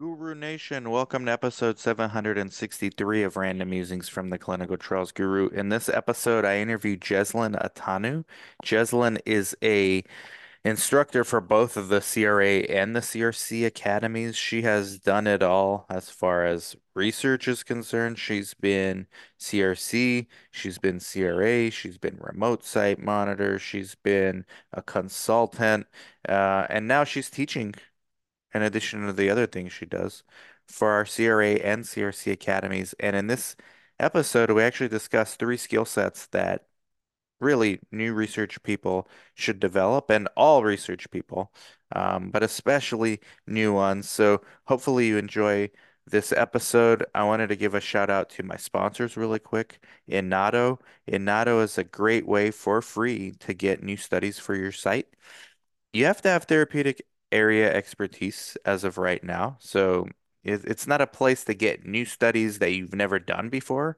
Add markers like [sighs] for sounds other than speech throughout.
Guru Nation, welcome to episode 763 of Random Musings from the Clinical Trials Guru. In this episode, I interviewed Jeslyn Atanu. Jeslyn is a instructor for both of the CRA and the CRC academies. She has done it all as far as research is concerned. She's been CRC, she's been CRA, she's been remote site monitor, she's been a consultant, uh, and now she's teaching in addition to the other things she does for our CRA and CRC academies. And in this episode, we actually discussed three skill sets that really new research people should develop and all research people, um, but especially new ones. So hopefully you enjoy this episode. I wanted to give a shout out to my sponsors really quick. Inato. Inato is a great way for free to get new studies for your site. You have to have therapeutic area expertise as of right now. So it, it's not a place to get new studies that you've never done before.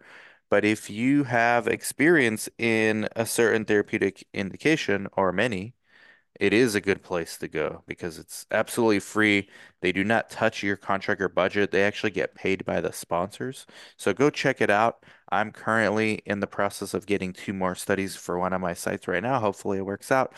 But if you have experience in a certain therapeutic indication or many, it is a good place to go because it's absolutely free. They do not touch your contract or budget. They actually get paid by the sponsors. So go check it out. I'm currently in the process of getting two more studies for one of my sites right now. Hopefully it works out.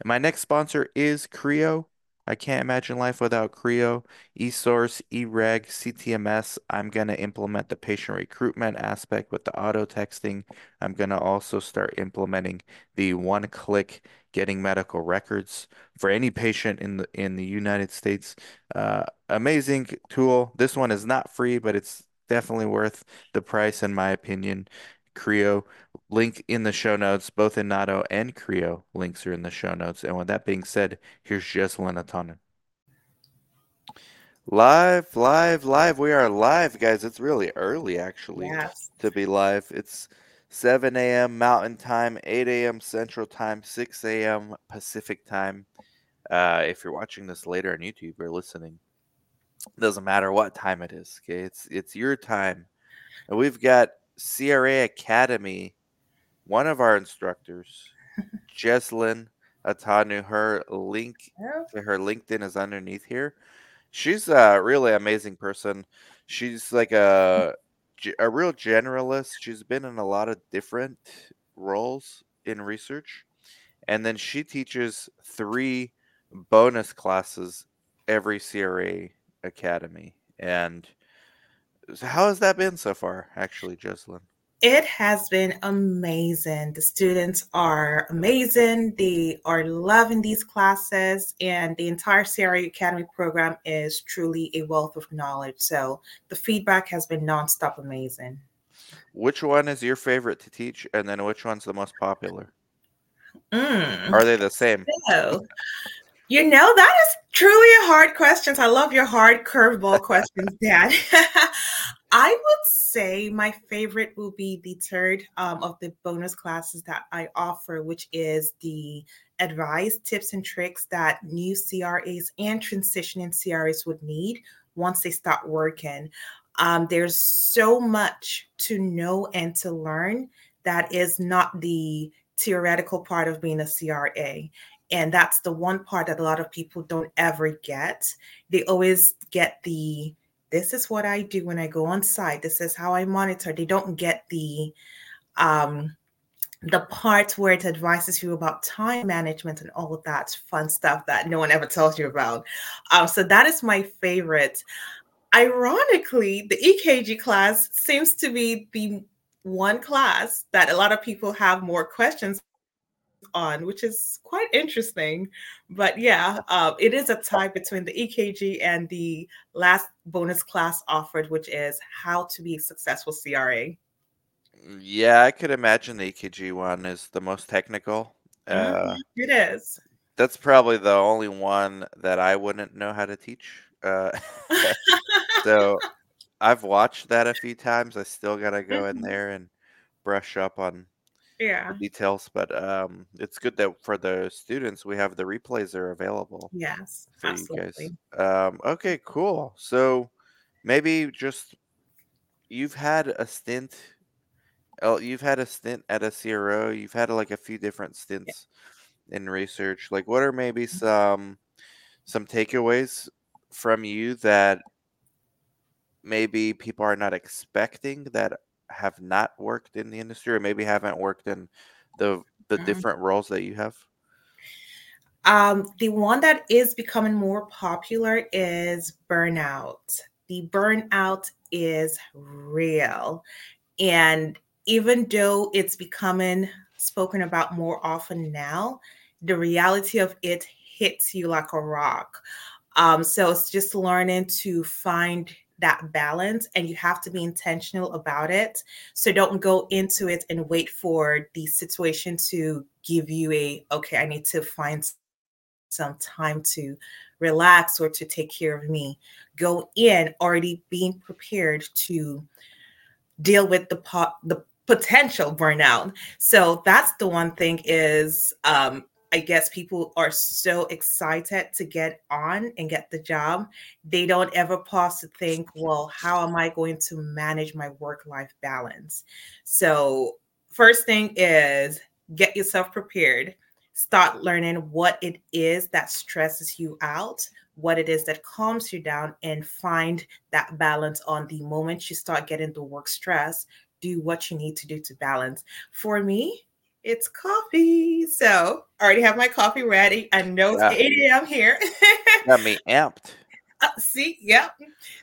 And my next sponsor is CRIO. I can't imagine life without CRIO, eSource, eReg, CTMS. I'm going to implement the patient recruitment aspect with the auto texting. I'm going to also start implementing the one-click getting medical records for any patient in the in the United States. Uh, amazing tool. This one is not free, but it's definitely worth the price in my opinion. CRIO. Link in the show notes, both Inato and CRIO links are in the show notes. And with that being said, here's Jeslyn Atanu. Live, live, live. We are live, guys. It's really early, actually, Yes. to be live. It's 7 a.m. Mountain Time, 8 a.m. Central Time, 6 a.m. Pacific Time. Uh, if you're watching this later on YouTube or listening, doesn't matter what time it is. Okay, it's it's your time, and we've got CRA Academy, one of our instructors, [laughs] Jeslyn Atanu. Her link to her LinkedIn is underneath here. She's a really amazing person. She's like a [laughs] a real generalist. She's been in a lot of different roles in research, and then she teaches three bonus classes every CRA Academy. And so how has that been so far, actually, Jocelyn? It has been amazing. The students are amazing. They are loving these classes, and the entire CRA Academy program is truly a wealth of knowledge. So the feedback has been nonstop amazing. Which one is your favorite to teach, and then which one's the most popular? Mm. Are they the same? So, you know, that is truly a hard question. I love your hard curveball [laughs] questions, Dan. [laughs] I would say my favorite will be the third um, of the bonus classes that I offer, which is the advice, tips, and tricks that new CRAs and transitioning CRAs would need once they start working. Um, there's so much to know and to learn that is not the theoretical part of being a CRA. And that's the one part that a lot of people don't ever get. They always get the this is what I do when I go on site. This is how I monitor. They don't get the um the part where it advises you about time management and all of that fun stuff that no one ever tells you about. Um, so that is my favorite. Ironically, the EKG class seems to be the one class that a lot of people have more questions on, which is quite interesting. But yeah, uh, it is a tie between the EKG and the last bonus class offered, which is how to be a successful CRA. Yeah, I could imagine the EKG one is the most technical. Uh, Mhm, It is. that's probably the only one that I wouldn't know how to teach. Uh, [laughs] so [laughs] I've watched that a few times. I still gotta go in Mhm. there and brush up on Yeah. details, but um, it's good that for the students we have the replays are available Yes. for you guys. Absolutely. Um, okay, cool. So maybe just you've had a stint. Oh, you've had a stint at a CRO. You've had like a few different Yeah. stints in research. Like, what are maybe some some takeaways from you that maybe people are not expecting that have not worked in the industry or maybe haven't worked in the the Mhm. different roles that you have? Um, the one that is becoming more popular is burnout. The burnout is real. And even though it's becoming spoken about more often now, the reality of it hits you like a rock. Um, so it's just learning to find that balance, and you have to be intentional about it. So don't go into it and wait for the situation to give you a, okay, I need to find some time to relax or to take care of me. Go in already being prepared to deal with the pot the potential burnout. So that's the one thing is um I guess people are so excited to get on and get the job. They don't ever pause to think, well, how am I going to manage my work life balance? So, first thing is get yourself prepared start learning what it is that stresses you out, what it is that calms you down, and find that balance on the moment you start getting the work stress. Do what you need to do to balance. For me, it's coffee. So I already have my coffee ready. I know Yeah. it's 8 a.m. here. [laughs] Got me amped. Uh, see, yep.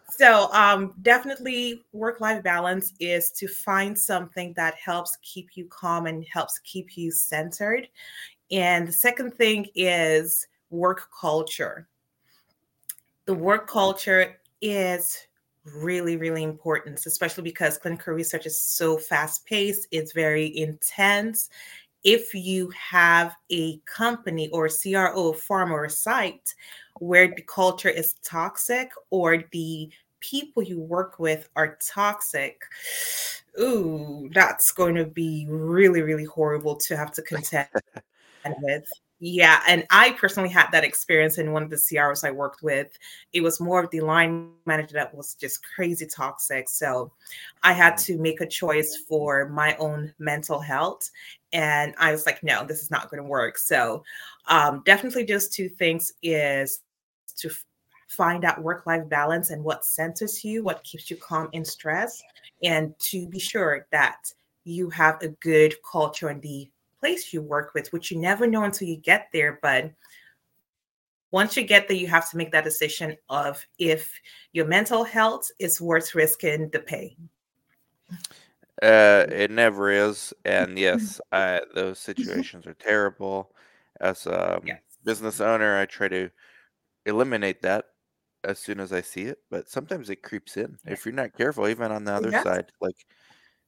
So um, definitely work-life balance is to find something that helps keep you calm and helps keep you centered and the second thing is work culture. The work culture is really, really important, especially because clinical research is so fast paced, it's very intense. If you have a company or a CRO, farm, or a site where the culture is toxic or the people you work with are toxic, ooh, that's going to be really, really horrible to have to contend [laughs] with. Yeah, and I personally had that experience in one of the CROs I worked with. It was more of the line manager that was just crazy toxic. So I had to make a choice for my own mental health. And I was like, no, this is not going to work. So um, definitely just two things is to f- find out work-life balance and what centers you, what keeps you calm in stress, and to be sure that you have a good culture and the place you work with, which you never know until you get there. But once you get there, you have to make that decision of if your mental health is worth risking the pay. Uh, it never is, and [laughs] yes, I, those situations are terrible. As a um, Yes. business owner, I try to eliminate that as soon as I see it, but sometimes it creeps in Yeah. if you're not careful. Even on the other Yes. side, like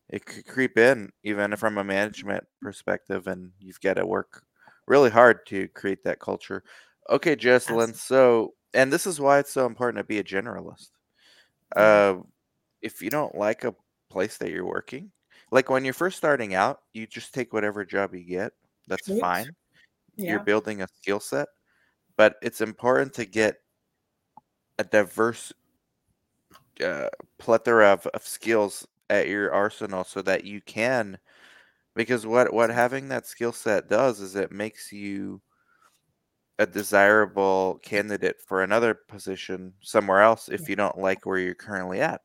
it could creep in, even from a management perspective, and you've got to work really hard to create that culture. Okay. Absolutely. So, and this is why it's so important to be a generalist. Uh, if you don't like a place that you're working, like when you're first starting out, you just take whatever job you get. That's fine. You're building a skill set, but it's important to get a diverse uh, plethora of, of skills at your arsenal so that you can because what what having that skill set does is it makes you a desirable candidate for another position somewhere else if you don't like where you're currently at.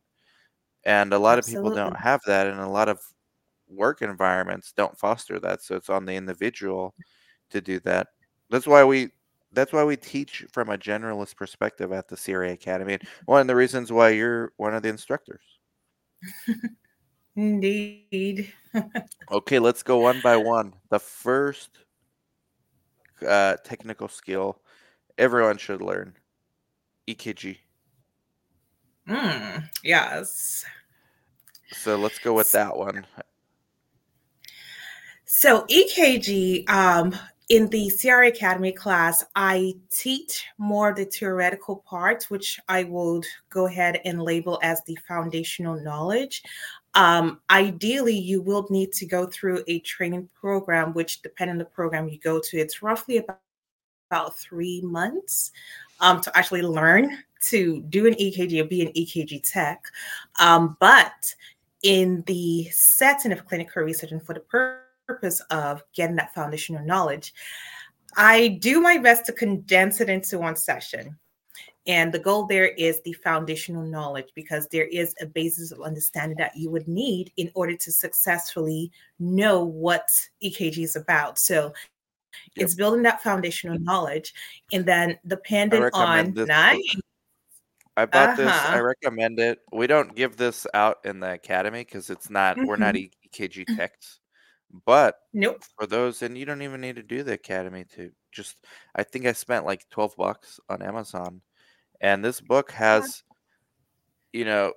And a lot of people don't have that and a lot of work environments don't foster that. So it's on the individual to do that. That's why we that's why we teach from a generalist perspective at the CRA Academy. And one of the reasons why you're one of the instructors. [laughs] Indeed. [laughs] Okay, let's go one by one. The first uh, technical skill everyone should learn EKG. Mm, yes. So let's go with that one. So EKG, um, in the CRA Academy class, I teach more of the theoretical parts, which I would go ahead and label as the foundational knowledge. Um, ideally, you will need to go through a training program, which, depending on the program you go to, it's roughly about, about three months um, to actually learn to do an EKG or be an EKG tech. Um, but in the setting of clinical research and for the purpose purpose of getting that foundational knowledge, I do my best to condense it into one session. And the goal there is the foundational knowledge because there is a basis of understanding that you would need in order to successfully know what EKG is about. So Yep. It's building that foundational knowledge, and then depending on nice. I bought uh-huh. this. I recommend it. We don't give this out in the academy because it's not. Mm-hmm. We're not mm-hmm. EKG techs, but nope. For those, and you don't even need to do the academy to just. I think I spent like twelve bucks on Amazon, and this book has, you know,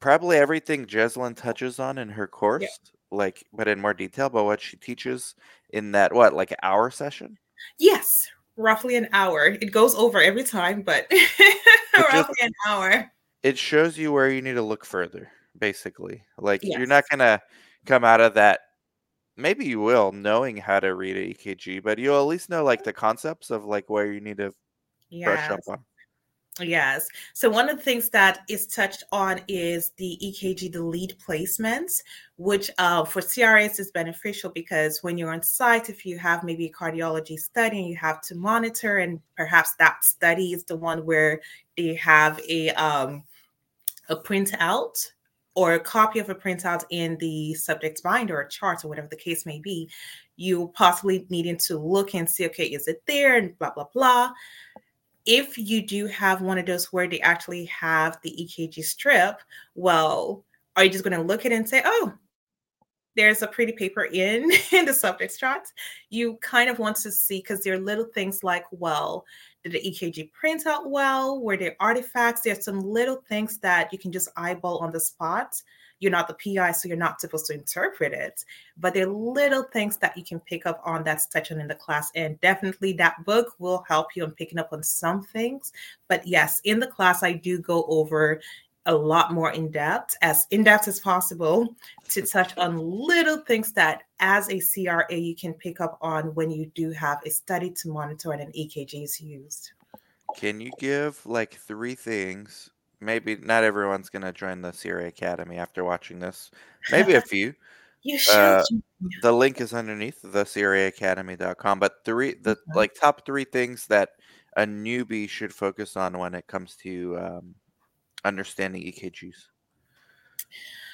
probably everything Jeslyn touches on in her course. Yep like but in more detail about what she teaches in that what like hour session yes roughly an hour it goes over every time but [laughs] roughly an hour it shows you where you need to look further basically like yes. you're not gonna come out of that maybe you will knowing how to read an ekg but you'll at least know like the concepts of like where you need to yes. brush up on Yes. So one of the things that is touched on is the EKG, the lead placements, which uh, for CRAs is beneficial because when you're on site, if you have maybe a cardiology study and you have to monitor, and perhaps that study is the one where they have a um, a printout or a copy of a printout in the subject's binder or chart or whatever the case may be, you possibly needing to look and see, okay, is it there and blah blah blah if you do have one of those where they actually have the EKG strip, well, are you just going to look at it and say, oh, there's a pretty paper in [laughs] in the subject chart? You kind of want to see because there are little things like, well, did the EKG print out well? Were there artifacts? There's some little things that you can just eyeball on the spot you're not the PI, so you're not supposed to interpret it. But there are little things that you can pick up on that's touched on in the class. And definitely that book will help you in picking up on some things. But yes, in the class, I do go over a lot more in depth, as in depth as possible, to touch on little things that as a CRA you can pick up on when you do have a study to monitor and an EKG is used. Can you give like three things maybe not everyone's going to join the CRA Academy after watching this. Maybe a [laughs] few. you should. Uh, the link is underneath the CRAacademy.com. But three, the like top three things that a newbie should focus on when it comes to um, understanding EKGs.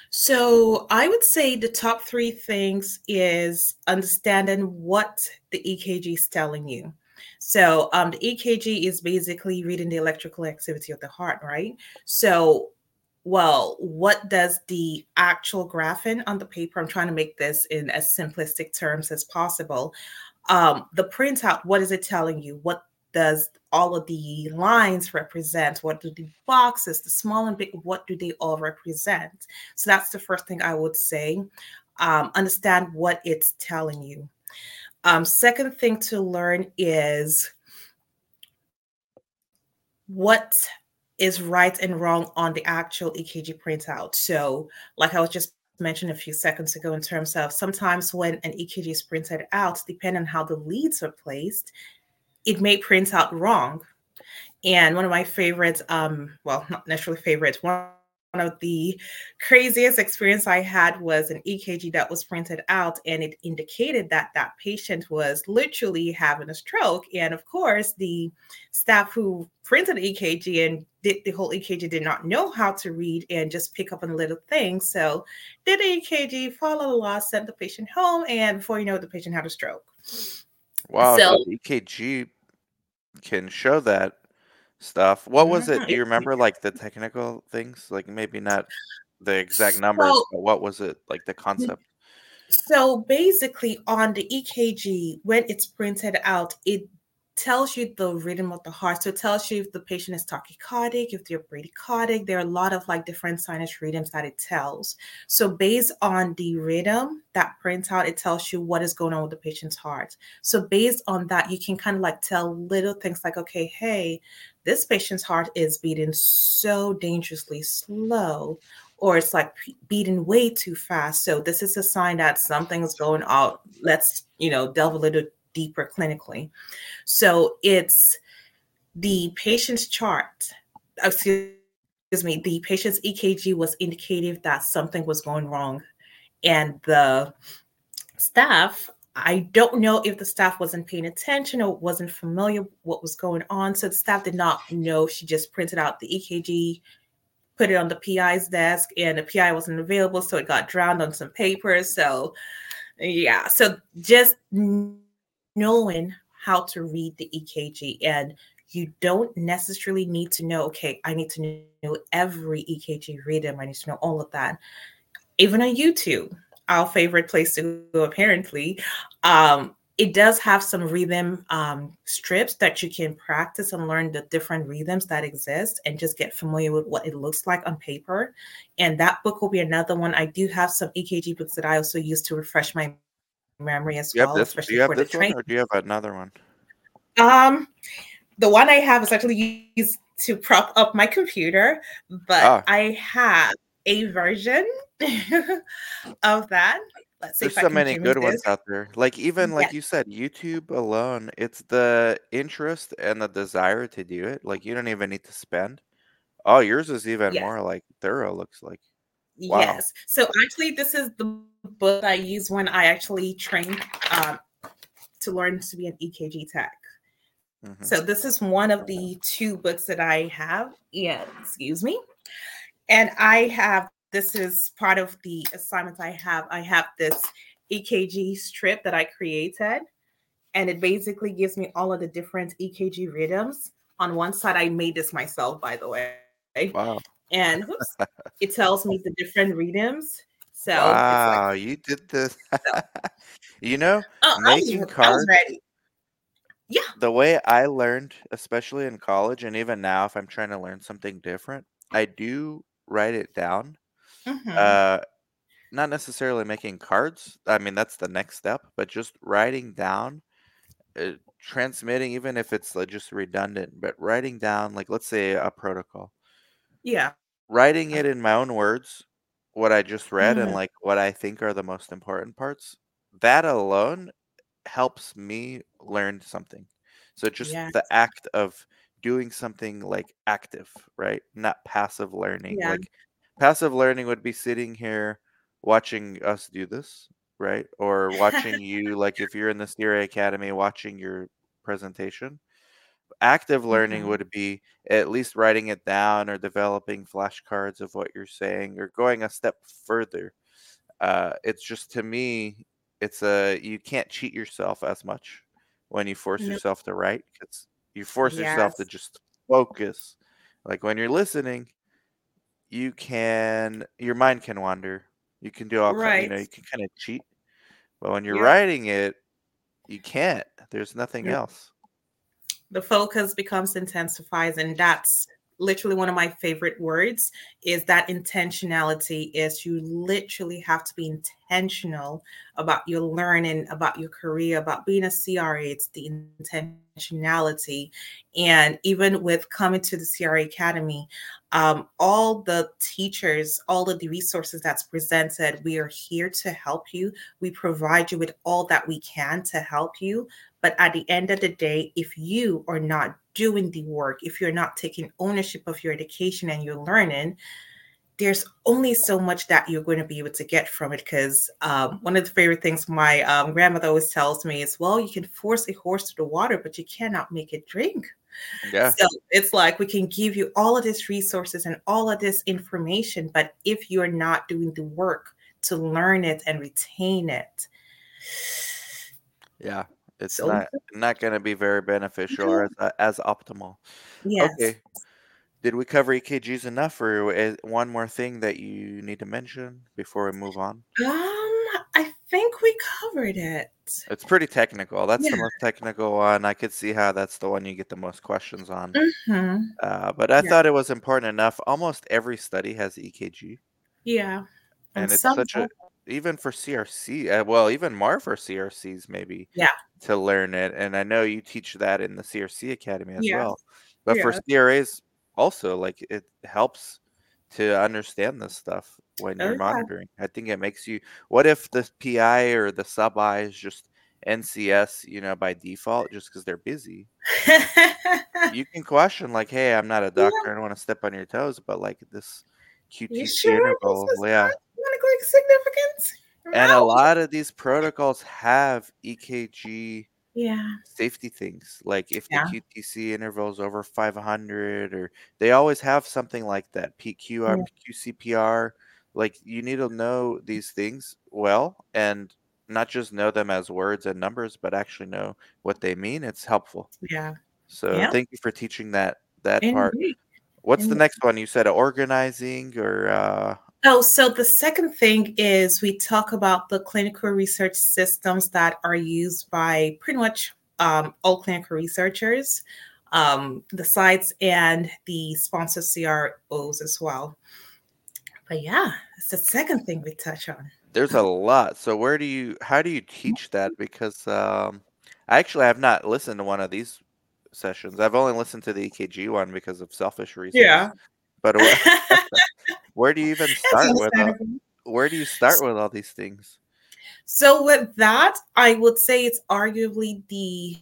So I would say the top three things is understanding what the EKG is telling you. So um, the EKG is basically reading the electrical activity of the heart, right? So, well, what does the actual graphing on the paper? I'm trying to make this in as simplistic terms as possible. Um, the printout, what is it telling you? What does all of the lines represent? What do the boxes, the small and big, what do they all represent? So that's the first thing I would say. Um, understand what it's telling you. Um, second thing to learn is what is right and wrong on the actual EKG printout. So, like I was just mentioned a few seconds ago, in terms of sometimes when an EKG is printed out, depending on how the leads are placed, it may print out wrong. And one of my favorites, um, well, not necessarily favorites, one one of the craziest experience I had was an EKG that was printed out and it indicated that that patient was literally having a stroke. And of course, the staff who printed the EKG and did the whole EKG did not know how to read and just pick up on little things. So did the EKG, follow the law, sent the patient home, and before you know it, the patient had a stroke. Wow, so, the EKG can show that stuff. What was it? Do you remember like the technical things? Like maybe not the exact numbers, so, but what was it like the mm-hmm. concept? So basically, on the EKG, when it's printed out, it tells you the rhythm of the heart. So it tells you if the patient is tachycardic, if they're bradycardic. There are a lot of like different sinus rhythms that it tells. So based on the rhythm that prints out, it tells you what is going on with the patient's heart. So based on that, you can kind of like tell little things like, okay, hey, this patient's heart is beating so dangerously slow or it's like beating way too fast. So this is a sign that something's going out. Let's, you know, delve a little deeper clinically. So it's the patient's chart, uh, excuse me, the patient's EKG was indicative that something was going wrong. And the staff I don't know if the staff wasn't paying attention or wasn't familiar what was going on. So the staff did not know. She just printed out the EKG, put it on the PI's desk, and the PI wasn't available, so it got drowned on some papers. So yeah, so just knowing how to read the EKG and you don't necessarily need to know, okay, I need to know every EKG rhythm. I need to know all of that. Even on YouTube, our favorite place to go, apparently, um, it does have some rhythm um, strips that you can practice and learn the different rhythms that exist and just get familiar with what it looks like on paper. And that book will be another one. I do have some EKG books that I also use to refresh my memory as you well. Have this, do you have this one or do you have another one? Um, the one I have is actually used to prop up my computer, but ah. I have a version [laughs] of that. Let's see There's so many good this. ones out there. Like even like you said, YouTube alone, it's the interest and the desire to do it. Like you don't even need to spend. Oh, yours is even more like thorough. Looks like. Wow. Yes. So actually, this is the book I use when I actually trained um, to learn to be an EKG tech. Mm-hmm. So this is one of the two books that I have. Yeah, excuse me. And I have this is part of the assignments I have. I have this EKG strip that I created, and it basically gives me all of the different EKG rhythms. On one side, I made this myself, by the way. Wow. And whoops, it tells me the different rhythms. So wow, like, you did this. So. [laughs] you know, oh, making cards. I was ready. Yeah. The way I learned, especially in college, and even now, if I'm trying to learn something different, I do write it down. Mm-hmm. Uh, not necessarily making cards. I mean, that's the next step, but just writing down, uh, transmitting, even if it's like just redundant, but writing down, like let's say a protocol. Yeah. Writing it in my own words, what I just read, mm-hmm. and like what I think are the most important parts. That alone helps me learn something. So just the act of doing something like active, right? Not passive learning. Yeah. Like passive learning would be sitting here watching us do this, right? Or watching [laughs] you like if you're in the CRA Academy watching your presentation. Active learning mm-hmm. would be at least writing it down or developing flashcards of what you're saying or going a step further. Uh, it's just to me it's a you can't cheat yourself as much when you force no. yourself to write because you force yes. yourself to just focus. Like when you're listening, you can your mind can wander. You can do all right. kind, you know you can kind of cheat, but when you're writing it, you can't. There's nothing else. The focus becomes intensifies, and that's literally one of my favorite words is that intentionality is you literally have to be intentional about your learning about your career about being a cra it's the intentionality. And even with coming to the cra academy um, all the teachers all of the resources that's presented we are here to help you we provide you with all that we can to help you but at the end of the day if you are not doing the work, if you're not taking ownership of your education and your learning, there's only so much that you're going to be able to get from it. Because um, one of the favorite things my um, grandmother always tells me is, well, you can force a horse to the water, but you cannot make it drink. Yeah. So it's like we can give you all of these resources and all of this information, but if you're not doing the work to learn it and retain it, yeah, it's so, not not going to be very beneficial or as, uh, as optimal. Yes. Okay. Did we cover EKGs enough, or is one more thing that you need to mention before we move on? I think we covered it. It's pretty technical. That's yeah. the most technical one. I could see how that's the one you get the most questions on. Mm-hmm. Uh, but I yeah. thought it was important enough. Almost every study has EKG. Yeah. And, and it's such a even for CRC, uh, well, even more for CRCs, maybe. Yeah. To learn it, and I know you teach that in the CRC Academy as well. But yeah. for CRAs, also, like it helps to understand this stuff when you're monitoring. I think it makes you. What if the PI or the sub I is just NCS, you know, by default, just because they're busy? [laughs] you can question, like, "Hey, I'm not a doctor. Yeah. I don't want to step on your toes, but like this QTC sure? interval, yeah." significance? And a lot of these protocols have EKG yeah safety things like if yeah the QTC interval is over 500 or they always have something like that PQR yeah QCPR like you need to know these things well and not just know them as words and numbers but actually know what they mean it's helpful. Yeah. So yeah thank you for teaching that that part. indeed what's the next one? You said organizing or uh Oh, so the second thing is we talk about the clinical research systems that are used by pretty much um, all clinical researchers, um, the sites, and the sponsor CROs as well. But yeah, it's the second thing we touch on. there's a lot. So where do you how do you teach that? Because um i actually have not listened to one of these sessions. I've only listened to the ekg one because of selfish reasons. Yeah. but wh- [laughs] where do you even [laughs] start with all, where do you start with all these things? So with that, I would say it's arguably the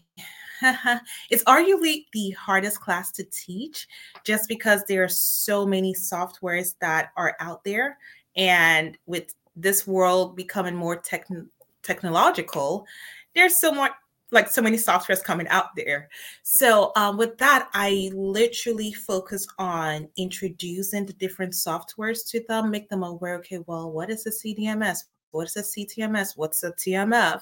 [laughs] it's arguably the hardest class to teach just because there are so many softwares that are out there and with this world becoming more techn technological, there's so much like so many softwares coming out there. So um, with that, I literally focus on introducing the different softwares to them, make them aware. Okay, well, what is a CDMS? What is a CTMS? What's a TMF?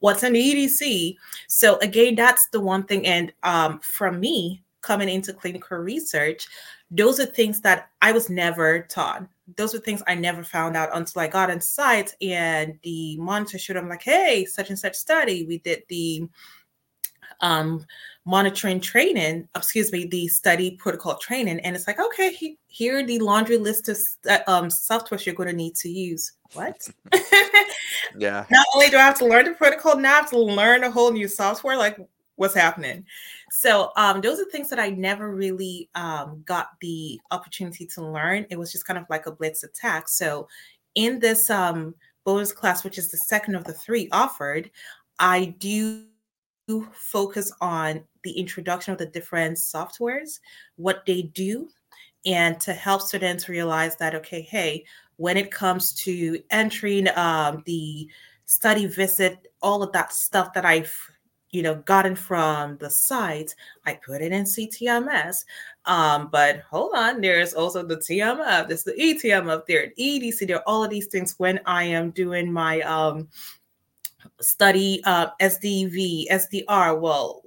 What's an EDC? So again, that's the one thing. And um, from me coming into clinical research, those are things that I was never taught. Those are things I never found out until I got on site and the monitor showed. I'm like, hey, such and such study. We did the um, monitoring training, excuse me, the study protocol training. And it's like, okay, he, here are the laundry list of um, softwares you're going to need to use. What? [laughs] yeah Not only do I have to learn the protocol, now I have to learn a whole new software. Like, what's happening? So, um, those are things that I never really um, got the opportunity to learn. It was just kind of like a blitz attack. So, in this um, bonus class, which is the second of the three offered, I do focus on the introduction of the different softwares, what they do, and to help students realize that, okay, hey, when it comes to entering um, the study visit, all of that stuff that I've you know gotten from the site, I put it in CTMS. Um, but hold on, there's also the TMF, there's the ETMF, there, EDC, there all of these things when I am doing my um, study uh, SDV, SDR. Well,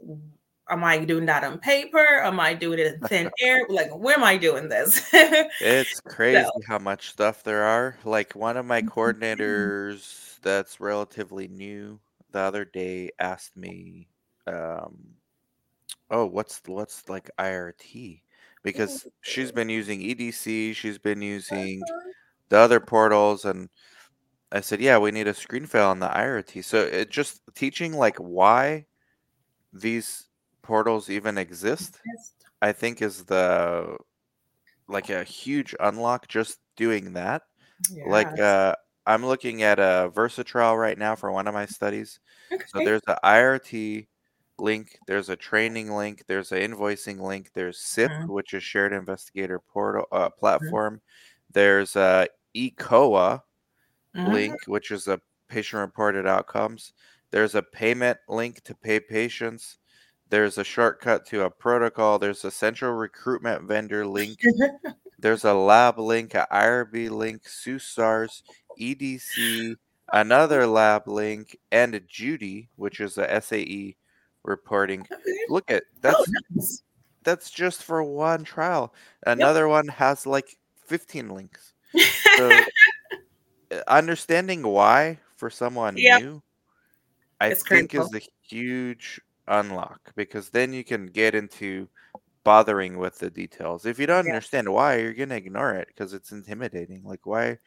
am I doing that on paper? Am I doing it in [laughs] thin air? Like, where am I doing this? it's [laughs] crazy so, how much stuff there are like one of my [laughs] coordinators that's relatively new the other day asked me um oh what's what's like irt because she's been using edc she's been using the other portals and i said yeah we need a screen fail on the irt so it just teaching like why these portals even exist i think is the like a huge unlock just doing that. Like uh i'm looking at a versatrial right now for one of my studies. So there's a irt link there's a training link there's an invoicing link there's sip Mhm. which is shared investigator portal uh, platform. There's a ecoa Mhm. link which is a patient reported outcomes there's a payment link to pay patients there's a shortcut to a protocol there's a central recruitment vendor link [laughs] there's a lab link, a IRB link, SUSARS, EDC, another lab link, and a Judy, which is a SAE reporting. Look at Oh, that's nice. that's just for one trial. Another one has like 15 links. [laughs] So understanding why for someone Yep. new, I It's think critical. is a huge unlock because then you can get into bothering with the details. If you don't Yeah. understand why, you're gonna ignore it because it's intimidating. Like, why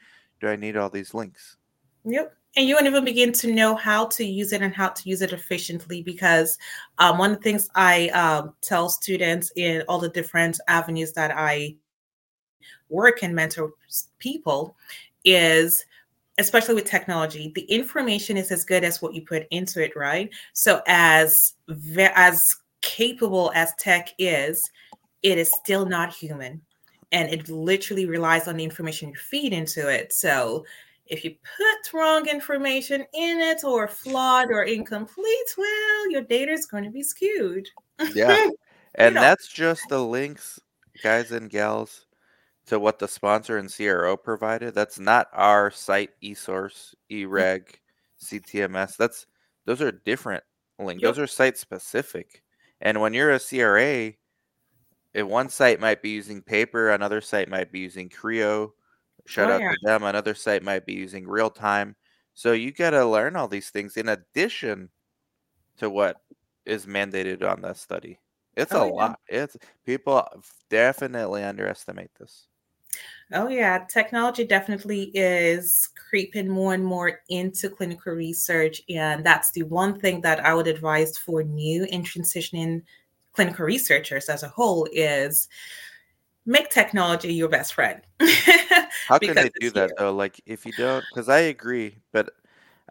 do I need all these links? Yep. And you won't even begin to know how to use it and how to use it efficiently because um, one of the things I um, tell students in all the different avenues that I work and mentor people is especially with technology the information is as good as what you put into it right so as as capable as tech is it is still not human and it literally relies on the information you feed into it so If you put wrong information in it or flawed or incomplete, well, your data is going to be skewed. Yeah. [laughs] and that's just the links, guys and gals, to what the sponsor and CRO provided. That's not our site eSource, mm. eReg, CTMS. That's those are different links. Yep. Those are site specific. And when you're a CRA, if eh, one site might be using paper, another site might be using CRIO. Shout oh, out yeah. to them. Another site might be using real time. So you got to learn all these things in addition to what is mandated on that study. It's oh, a yeah. lot. It's people definitely underestimate this. Oh yeah, technology definitely is creeping more and more into clinical research, and that's the one thing that I would advise for new and transitioning clinical researchers as a whole is make technology your best friend. [laughs] how can they do that here. though? Like if you don't, because I agree, but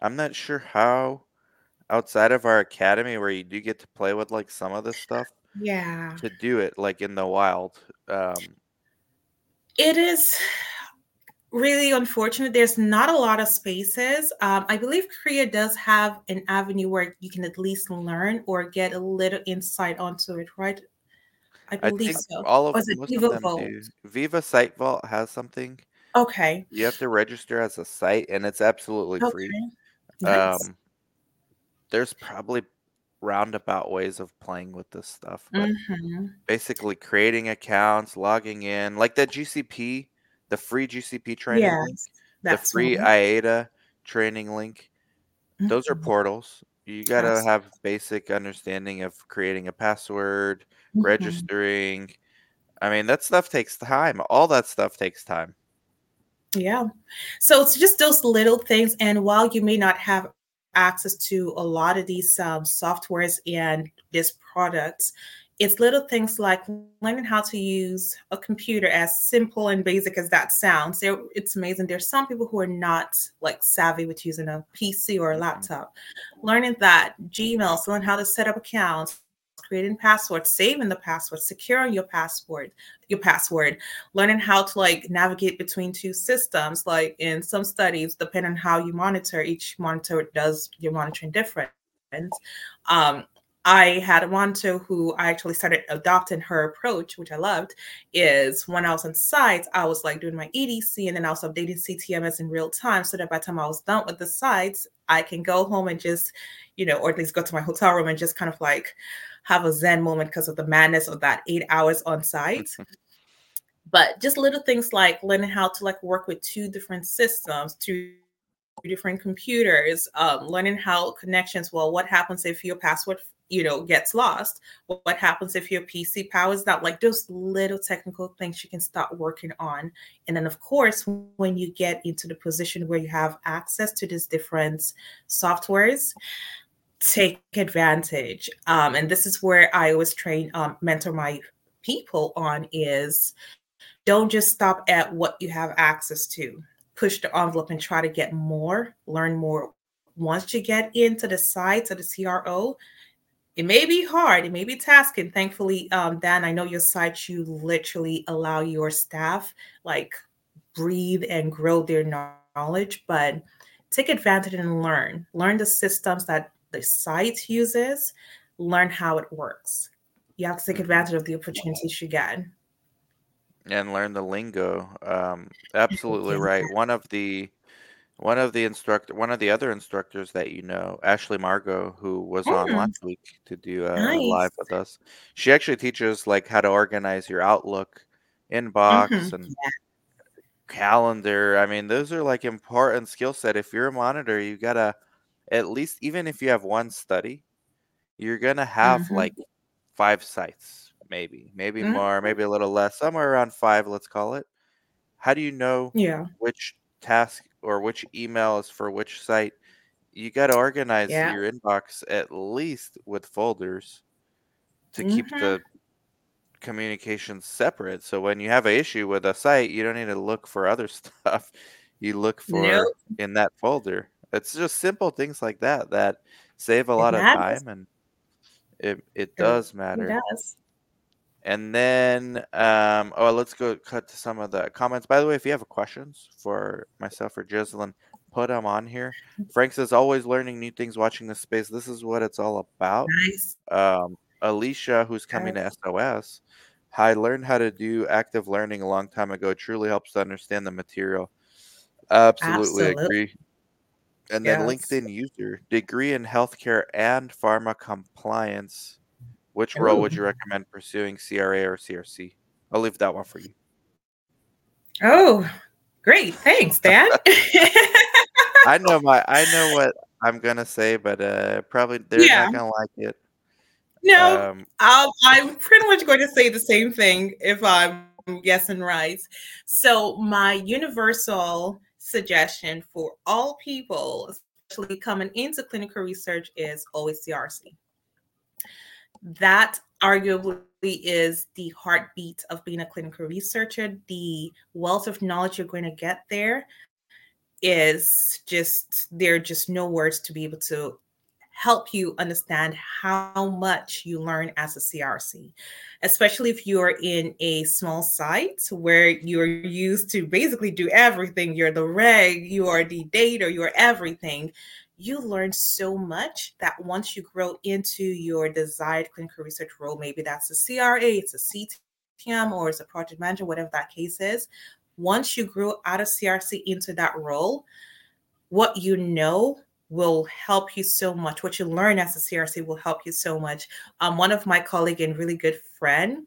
I'm not sure how outside of our academy where you do get to play with like some of this stuff. Yeah. To do it like in the wild. Um, it is really unfortunate. There's not a lot of spaces. Um, I believe CRIO does have an avenue where you can at least learn or get a little insight onto it, right? I believe I so. All of, it Veeva of Vault? Do. Veeva SiteVault has something. Okay. You have to register as a site, and it's absolutely okay. free. Nice. Um, there's probably roundabout ways of playing with this stuff, but mm-hmm. basically creating accounts, logging in, like that GCP, the free GCP training yes, link, the free one. IATA training link. Mm-hmm. Those are mm-hmm. portals. You got to have basic understanding of creating a password, mm-hmm. registering. I mean, that stuff takes time. All that stuff takes time. Yeah. So it's just those little things. And while you may not have access to a lot of these um, softwares and these products, it's little things like learning how to use a computer as simple and basic as that sounds. There it's amazing. There's some people who are not like savvy with using a pc or a mm-hmm. laptop. Learning that gmail learn how to set up accounts creating passwords saving the password securing your password your password learning how to like navigate between two systems like in some studies depending on how you monitor each monitor does your monitoring different. Um, I had a monitor who I actually started adopting her approach, which I loved, is when I was on sites, I was like doing my EDC and then I was updating CTMS in real time so that by the time I was done with the sites, I can go home and just, you know, or at least go to my hotel room and just kind of like have a Zen moment because of the madness of that eight hours on site. but just little things like learning how to like work with two different systems, two different computers, um, learning how connections, well, what happens if your password you know gets lost? What happens if your pc powers out like those little technical things you can start working on. And then of course when you get into the position where you have access to these different softwares take advantage um, and this is where i always train um, mentor my people on is don't just stop at what you have access to push the envelope and try to get more learn more once you get into the sites of the cro it may be hard, it may be tasking. Thankfully, um, Dan, I know your site, you literally allow your staff like breathe and grow their knowledge, but take advantage and learn. Learn the systems that the site uses, learn how it works. You have to take mm-hmm. advantage of the opportunities you get. And learn the lingo. Um, [laughs] absolutely right. One of the one of the instructor, one of the other instructors that you know, Ashley Margot, who was on mm. last week to do a nice. live with us. She actually teaches like how to organize your Outlook inbox mm-hmm. and yeah. calendar. I mean, those are like important skill set. If you're a monitor, you gotta at least, even if you have one study, you're gonna have mm-hmm. like five sites, maybe, maybe mm-hmm. more, maybe a little less, somewhere around five. Let's call it. How do you know yeah. which task or which email is for which site, you got to organize yeah. your inbox at least with folders to mm-hmm. keep the communication separate. So when you have an issue with a site, you don't need to look for other [laughs] stuff. You look for nope. in that folder. It's just simple things like that that save a lot of time and it it does matter. It does. And then, um, oh, let's go cut to some of the comments. By the way, if you have questions for myself or Jeslyn, put them on here. Frank says, always learning new things, watching the space. This is what it's all about. Nice. Um, Alicia, who's coming to SOS, I learned how to do active learning a long time ago. It truly helps to understand the material. Absolutely, Absolutely. agree. And then Yes. LinkedIn user, degree in healthcare and pharma compliance. Which role would you recommend pursuing, CRA or CRC? I'll leave that one for you. Oh, great. Thanks, Dan. [laughs] [laughs] I know my I know what I'm gonna say, but uh probably they're Yeah. not gonna like it. no, Um I'll, I'm pretty much going to say the same thing if I'm guessing right. So, my universal suggestion for all people, especially coming into clinical research, is always CRC. That arguably is the heartbeat of being a clinical researcher. The wealth of knowledge you're going to get there is just, there are just no words to be able to help you understand how much you learn as a CRC, especially if you're in a small site where you're used to basically do everything. You're the reg, you are the data, you're everything. You learn so much that once you grow into your desired clinical research role, maybe that's a CRA, it's a CTM, or it's a project manager, whatever that case is. Once you grow out of CRC into that role, what you know will help you so much. What you learn as a CRC will help you so much. Um, one of my colleague and really good friend,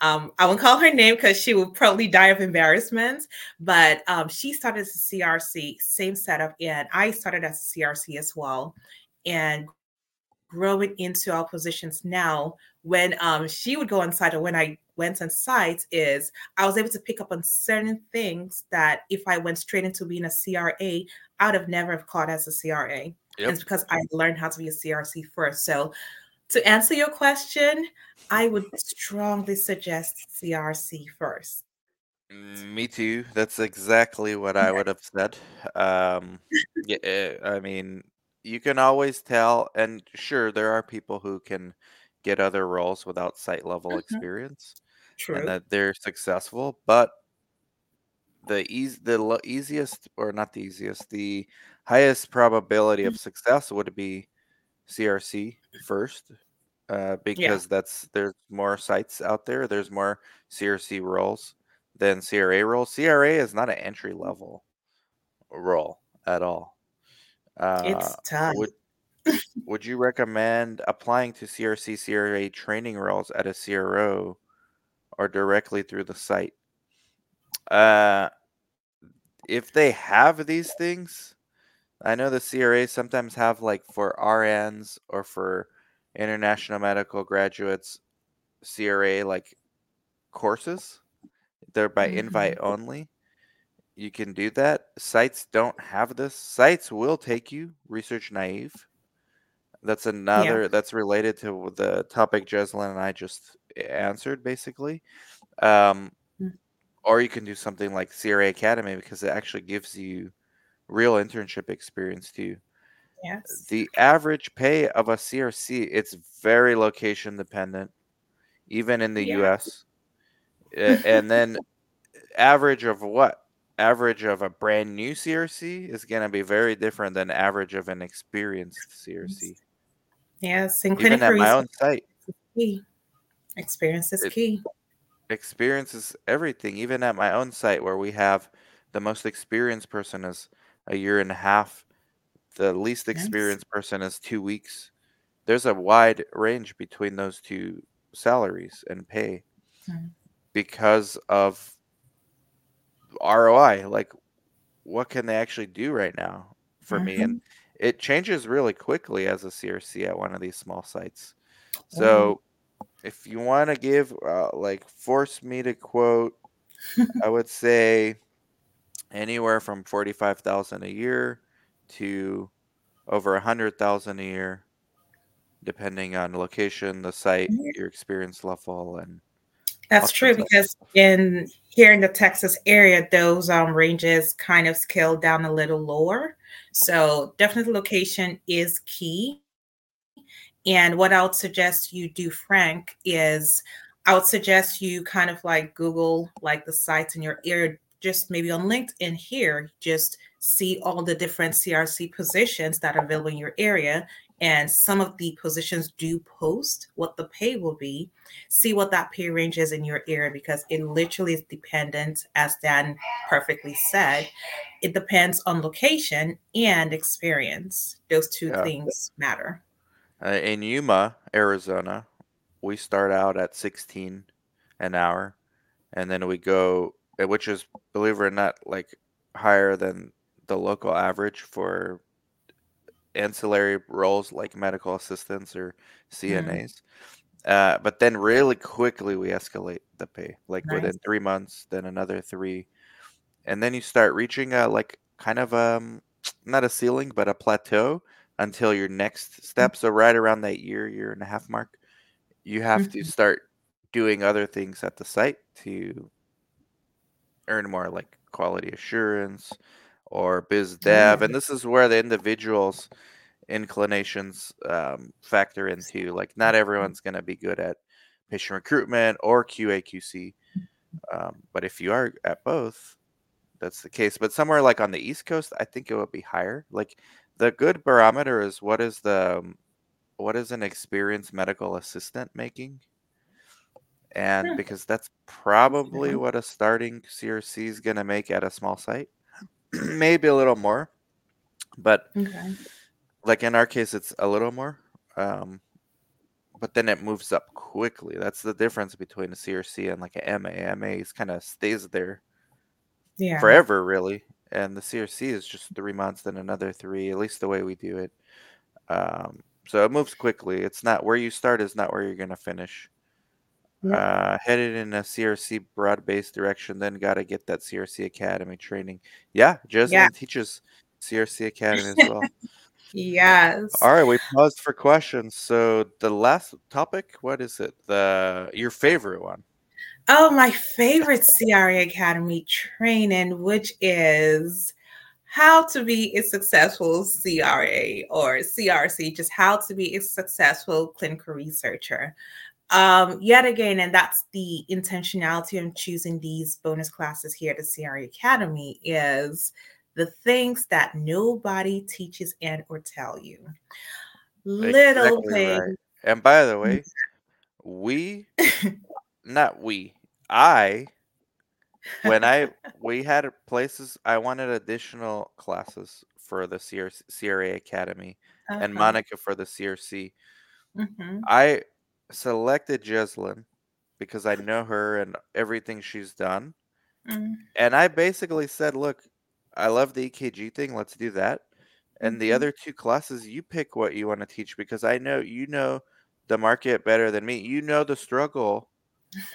um, I won't call her name because she will probably die of embarrassment, but um, she started as a CRC, same setup, and I started as a CRC as well. And growing into our positions now, when um, she would go on site or when I went on site, is I was able to pick up on certain things that if I went straight into being a CRA, I would have never have caught as a CRA. Yep. It's because I learned how to be a CRC first. So to answer your question, I would strongly suggest CRC first. Mm, Me too. That's exactly what I would have said. Um, yeah, eh, I mean, you can always tell, and sure, there are people who can get other roles without site level Mhm. experience, True. and that they're successful. But the eas the lo- easiest, or not the easiest, the highest probability of success would be CRC first, uh, because that's there's more sites out there. There's more CRC roles than CRA roles. CRA is not an entry level role at all. Uh, it's tough. would [sniffs] would you recommend applying to CRC CRA training roles at a CRO or directly through the site? Uh, if they have these things, I know the CROs sometimes have like for RNs or for international medical graduates, CRA like courses. They're by Mhm. invite only. You can do that. Sites don't have this. Sites will take you research naive. That's another that's related to the topic Jeslyn and I just answered basically. Um. Or you can do something like CRA Academy because it actually gives you real internship experience too. Yes. The average pay of a CRC, it's very location dependent, even in the Yeah. US. And then [laughs] average of what? Average of a brand new CRC is going to be very different than average of an experienced CRC. Yes. In Even at my own site, key. Experience is It- key. Experience is everything. Even at my own site where we have the most experienced person is a year and a half, the least Nice. experienced person is 2 weeks. There's a wide range between those two salaries and pay Mm. because of ROI. Like, what can they actually do right now for me? And it changes really quickly as a CRC at one of these small sites. So, if you want to give, uh, like, force me to quote, [laughs] I would say anywhere from 45,000 a year to over 100,000 a year, depending on location, the site, Yeah. your experience level, and That's true because in here in the Texas area, those um, ranges kind of scale down a little lower. So definitely location is key. And what I would suggest you do, Frank, is I would suggest you kind of like Google like the sites in your area, just maybe on LinkedIn here, just see all the different CRC positions that are available in your area. And some of the positions do post what the pay will be. See what that pay range is in your area because it literally is dependent, as Dan perfectly said, it depends on location and experience. Those two yeah. things matter. Uh, in Yuma, Arizona, we start out at 16 an hour and then we go eh, which is believe it or not like higher than the local average for ancillary roles like medical assistants or CNAs. Mm. Uh, but then really quickly we escalate the pay, like nice. within three months, then another three, and then you start reaching a like kind of um [tsk] not a ceiling but a plateau until your next step. So right around that year, year and a half mark, you have mm-hmm. to start doing other things at the site to earn more like quality assurance or biz dev and this is where the individuals inclinations um, factor into like not everyone's going to be good at patient recruitment or qa qc um, but if you are at both that's the case but somewhere like on the east coast i think it would be higher like the good barometer is what is the um, what is an experienced medical assistant making? And because that's probably what a starting CRC is going to make at a small site, [clears throat] maybe a little more, but okay. like in our case, it's a little more. Um, but then it moves up quickly. That's the difference between a CRC and like a MA. MA is kind of stays there yeah. forever, really, and the CRC is just three months, then another three. At least the way we do it. Um, so it moves quickly. It's not where you start is not where you're going to finish. Yeah. Uh, headed in a CRC broad based direction, then got to get that CRC Academy training. Yeah, Jessamine yeah. teaches CRC Academy as well. [laughs] yes. All right, we paused for questions. So the last topic, what is it? The your favorite one? Oh, my favorite CRA Academy training, which is how to be a successful CRA or CRC, just how to be a successful clinical researcher. Um, yet again, and that's the intentionality of choosing these bonus classes here at the CRA Academy is the things that nobody teaches and or tell you. Little exactly things. Right. And by the way, [laughs] we, [laughs] not we, I when I we had places I wanted additional classes for the CR, CRA Academy okay. and Monica for the CRC. Mm-hmm. I selected Jeslyn because I know her and everything she's done. Mm. And I basically said, look, I love the EKG thing. Let's do that. And mm-hmm. the other two classes, you pick what you want to teach because I know you know the market better than me. You know the struggle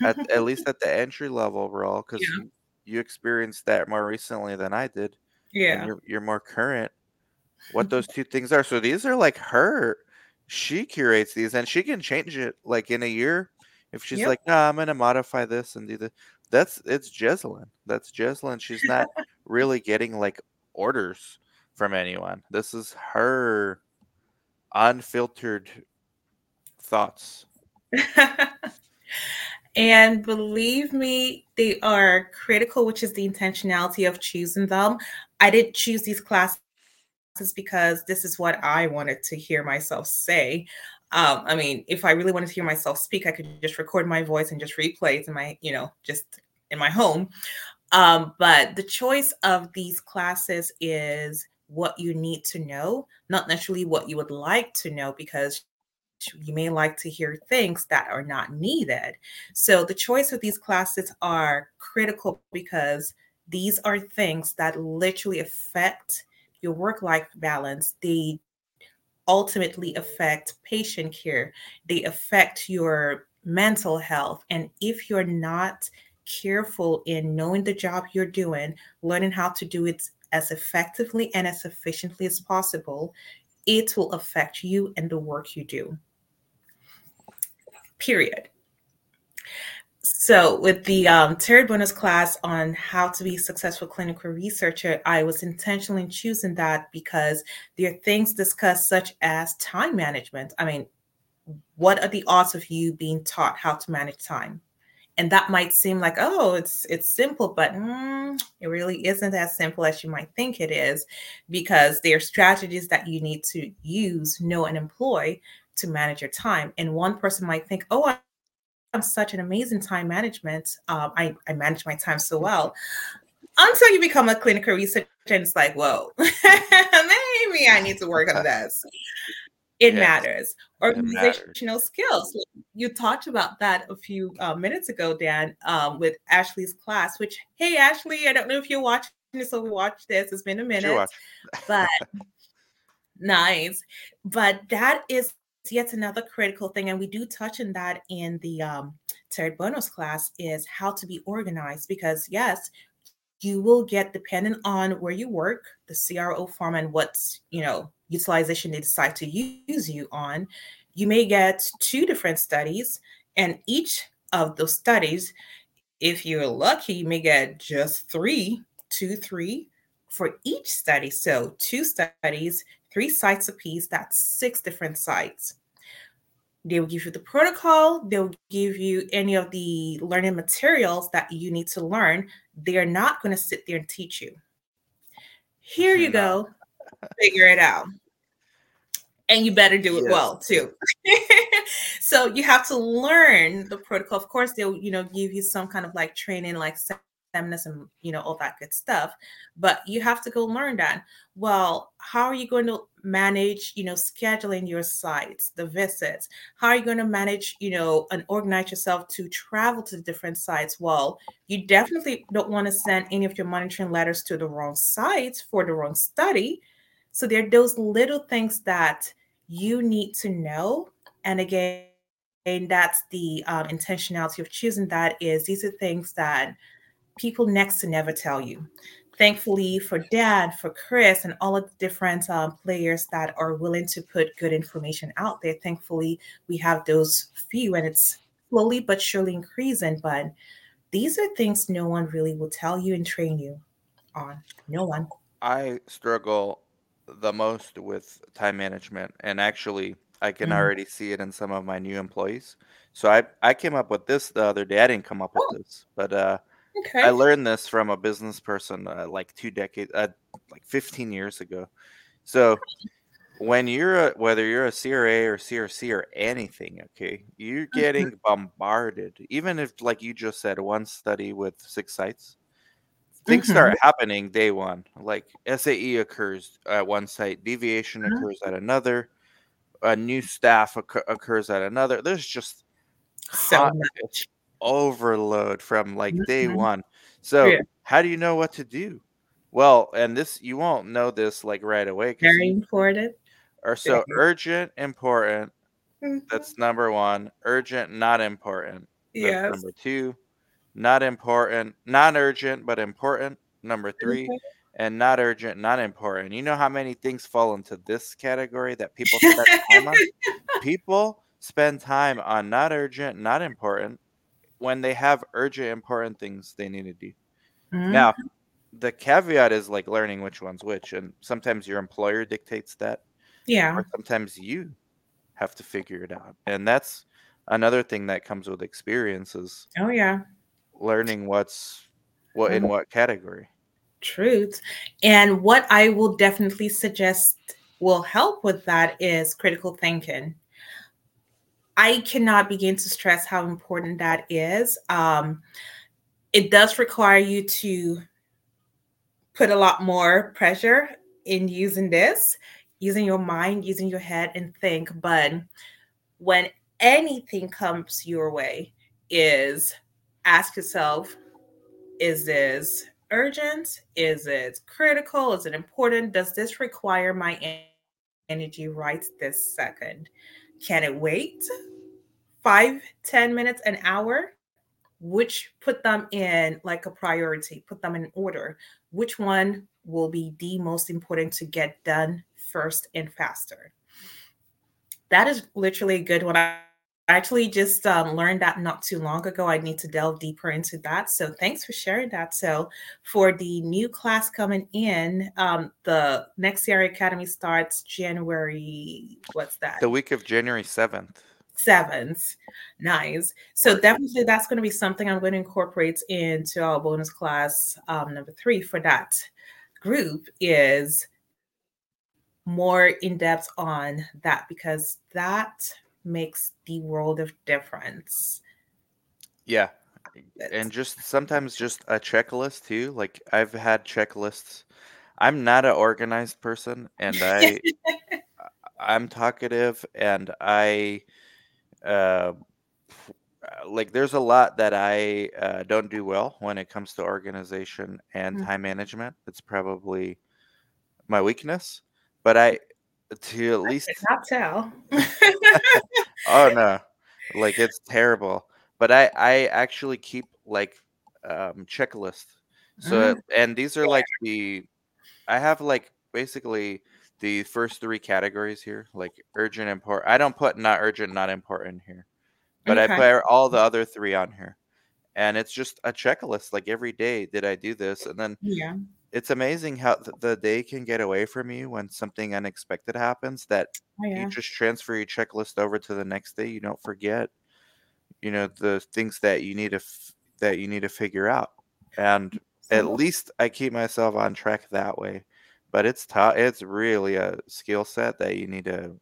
at, [laughs] at least at the entry level role because yeah. you, you experienced that more recently than I did. Yeah, you're you're more current. What mm-hmm. those two things are. So these are like her. She curates these, and she can change it like in a year if she's yep. like, "No, nah, I'm gonna modify this and do this." That's it's Jeslyn. That's Jeslyn. She's not [laughs] really getting like orders from anyone. This is her unfiltered thoughts. [laughs] And believe me, they are critical, which is the intentionality of choosing them. I didn't choose these classes because this is what I wanted to hear myself say. Um, I mean, if I really wanted to hear myself speak, I could just record my voice and just replay it in my, you know, just in my home. Um, but the choice of these classes is what you need to know, not necessarily what you would like to know, because you may like to hear things that are not needed. So the choice of these classes are critical because these are things that literally affect your work life balance. They ultimately affect patient care, they affect your mental health. And if you're not careful in knowing the job you're doing, learning how to do it as effectively and as efficiently as possible, it will affect you and the work you do period. So, with the um, third bonus class on how to be a successful clinical researcher, I was intentionally choosing that because there are things discussed such as time management. I mean, what are the odds of you being taught how to manage time? And that might seem like, oh, it's it's simple, but mm, it really isn't as simple as you might think it is, because there are strategies that you need to use, know, and employ to manage your time. And one person might think, oh, I'm such an amazing time management. Um, I, I manage my time so well. Until you become a clinical researcher, and it's like, whoa, [laughs] maybe I need to work on this. It yes, matters. Organizational matters. skills. You talked about that a few uh, minutes ago, Dan, um, with Ashley's class. Which, hey, Ashley, I don't know if you're watching this or we watch this. It's been a minute, but [laughs] nice. But that is yet another critical thing, and we do touch on that in the um, bonus class, is how to be organized. Because yes, you will get dependent on where you work, the CRO form, and what's you know utilization they decide to use you on. You may get two different studies, and each of those studies, if you're lucky, you may get just three, two, three for each study. So two studies, three sites apiece, that's six different sites. They will give you the protocol, they'll give you any of the learning materials that you need to learn. They're not going to sit there and teach you. Here you go, figure it out. And you better do it yes. well too. [laughs] so you have to learn the protocol. Of course, they'll, you know, give you some kind of like training, like feminism, you know, all that good stuff. But you have to go learn that. Well, how are you going to manage, you know, scheduling your sites, the visits? How are you going to manage, you know, and organize yourself to travel to the different sites? Well, you definitely don't want to send any of your monitoring letters to the wrong sites for the wrong study. So there are those little things that you need to know. And again, and that's the um, intentionality of choosing that is these are things that people next to never tell you. Thankfully for Dan, for Chris, and all of the different um, players that are willing to put good information out there. Thankfully, we have those few, and it's slowly but surely increasing. But these are things no one really will tell you and train you on. No one. I struggle the most with time management, and actually, I can mm. already see it in some of my new employees. So I I came up with this the other day. I didn't come up with oh. this, but uh, Okay. I learned this from a business person uh, like two decades, uh, like 15 years ago. So when you're a, whether you're a CRA or CRC or anything, okay, you're mm-hmm. getting bombarded. Even if, like you just said, one study with six sites, things mm-hmm. start happening day one. Like SAE occurs at one site, deviation mm-hmm. occurs at another, a new staff occur- occurs at another. There's just so much overload from like day mm-hmm. one. So yeah. how do you know what to do? Well, and this you won't know this like right away. Very important. Or so yeah. urgent, important. Mm-hmm. That's number one. Urgent, not important. Yeah. Number two. Not important, not urgent, but important. Number 3 mm-hmm. And not urgent, not important. You know how many things fall into this category that people spend time on? [laughs] People spend time on not urgent, not important, when they have urgent, important things they need to do. Mm-hmm. Now, the caveat is like learning which one's which, and sometimes your employer dictates that. Yeah. Or sometimes you have to figure it out, and that's another thing that comes with experiences. Oh yeah. Learning what's what in mm-hmm. what category. Truth, and what I will definitely suggest will help with that is critical thinking. I cannot begin to stress how important that is. Um, it does require you to put a lot more pressure in using this, using your mind, using your head, and think. But when anything comes your way, is ask yourself, is this urgent? Is it critical? Is it important? Does this require my energy right this second? Can it wait? five, ten minutes, an hour, which put them in like a priority, put them in order. Which one will be the most important to get done first and faster? That is literally a good one. I actually just um, learned that not too long ago. I need to delve deeper into that. So thanks for sharing that. So for the new class coming in, um, the next CRA Academy starts January. What's that? The week of January seventh. Seventh, Nice. So definitely that's going to be something I'm going to incorporate into our bonus class um, number three for that group is more in depth on that because that makes the world of difference. Yeah. And just sometimes just a checklist too. Like I've had checklists. I'm not an organized person and [laughs] I I'm talkative and I uh like there's a lot that I uh, don't do well when it comes to organization and Mm. time management. It's probably my weakness, but I to at least not tell. [laughs] [laughs] oh no, like it's terrible. But I I actually keep like um checklist. So Mm, and these are like the I have like basically the first three categories here, like urgent, important. I don't put not urgent, not important here, but I put all the other three on here. And it's just a checklist. Like every day, did I do this? And then Yeah. It's amazing how th- the day can get away from you when something unexpected happens that Oh, you just transfer your checklist over to the next day. You don't forget, you know, the things that you need to f- that you need to figure out. And at least I keep myself on track that way. But it's tough. It's really a skill set that you need to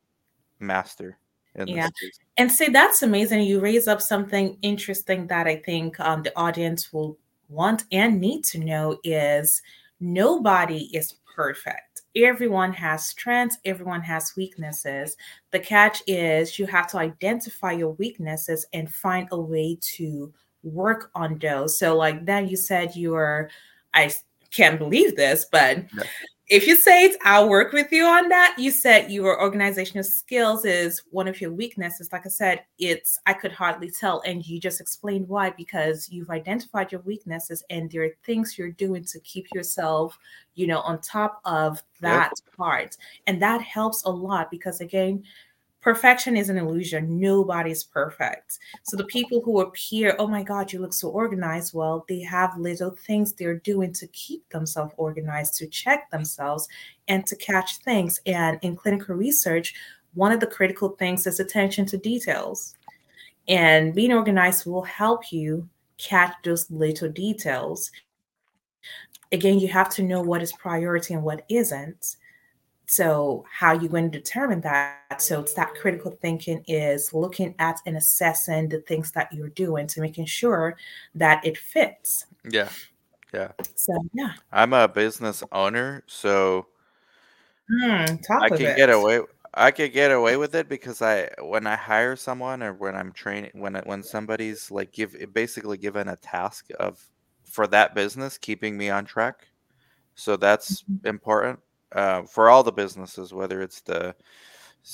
master Yeah. And see, that's amazing. You raise up something interesting that I think um, the audience will want and need to know is nobody is perfect. Everyone has strengths, everyone has weaknesses. The catch is you have to identify your weaknesses and find a way to work on those. So, like then you said you were, I can't believe this, but Yeah. If you say it, I'll work with you on that. You said your organizational skills is one of your weaknesses. Like I said, it's I could hardly tell, and you just explained why because you've identified your weaknesses and there are things you're doing to keep yourself, you know, on top of Yep. that part, and that helps a lot because again. Perfection is an illusion. Nobody's perfect. So the people who appear, oh my God, you look so organized. Well, they have little things they're doing to keep themselves organized, to check themselves, and to catch things. And in clinical research, one of the critical things is attention to details. And being organized will help you catch those little details. Again, you have to know what is priority and what isn't. So, how you going to determine that? So, it's that critical thinking is looking at and assessing the things that you're doing to making sure that it fits. Yeah. Yeah. So, yeah, I'm a business owner, so hmm, talk I can get away I could get away with it because I when I hire someone or when I'm training when I- when somebody's like give basically given a task of for that business keeping me on track. So that's mm-hmm. important uh, for all the businesses, whether it's the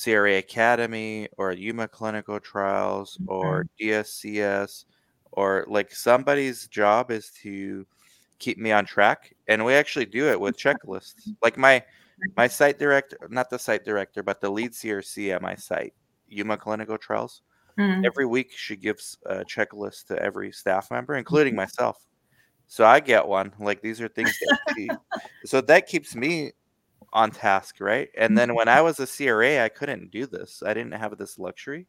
CRA Academy or Yuma Clinical Trials or DSCS or like somebody's job is to keep me on track and we actually do it with checklists. Like my my site director, not the site director, but the lead CRC at my site, Yuma Clinical Trials. Mm, Every week she gives a checklist to every staff member, including myself. So I get one. Like these are things that she so that keeps me on task, right? And then when I was a CRA, I couldn't do this. I didn't have this luxury.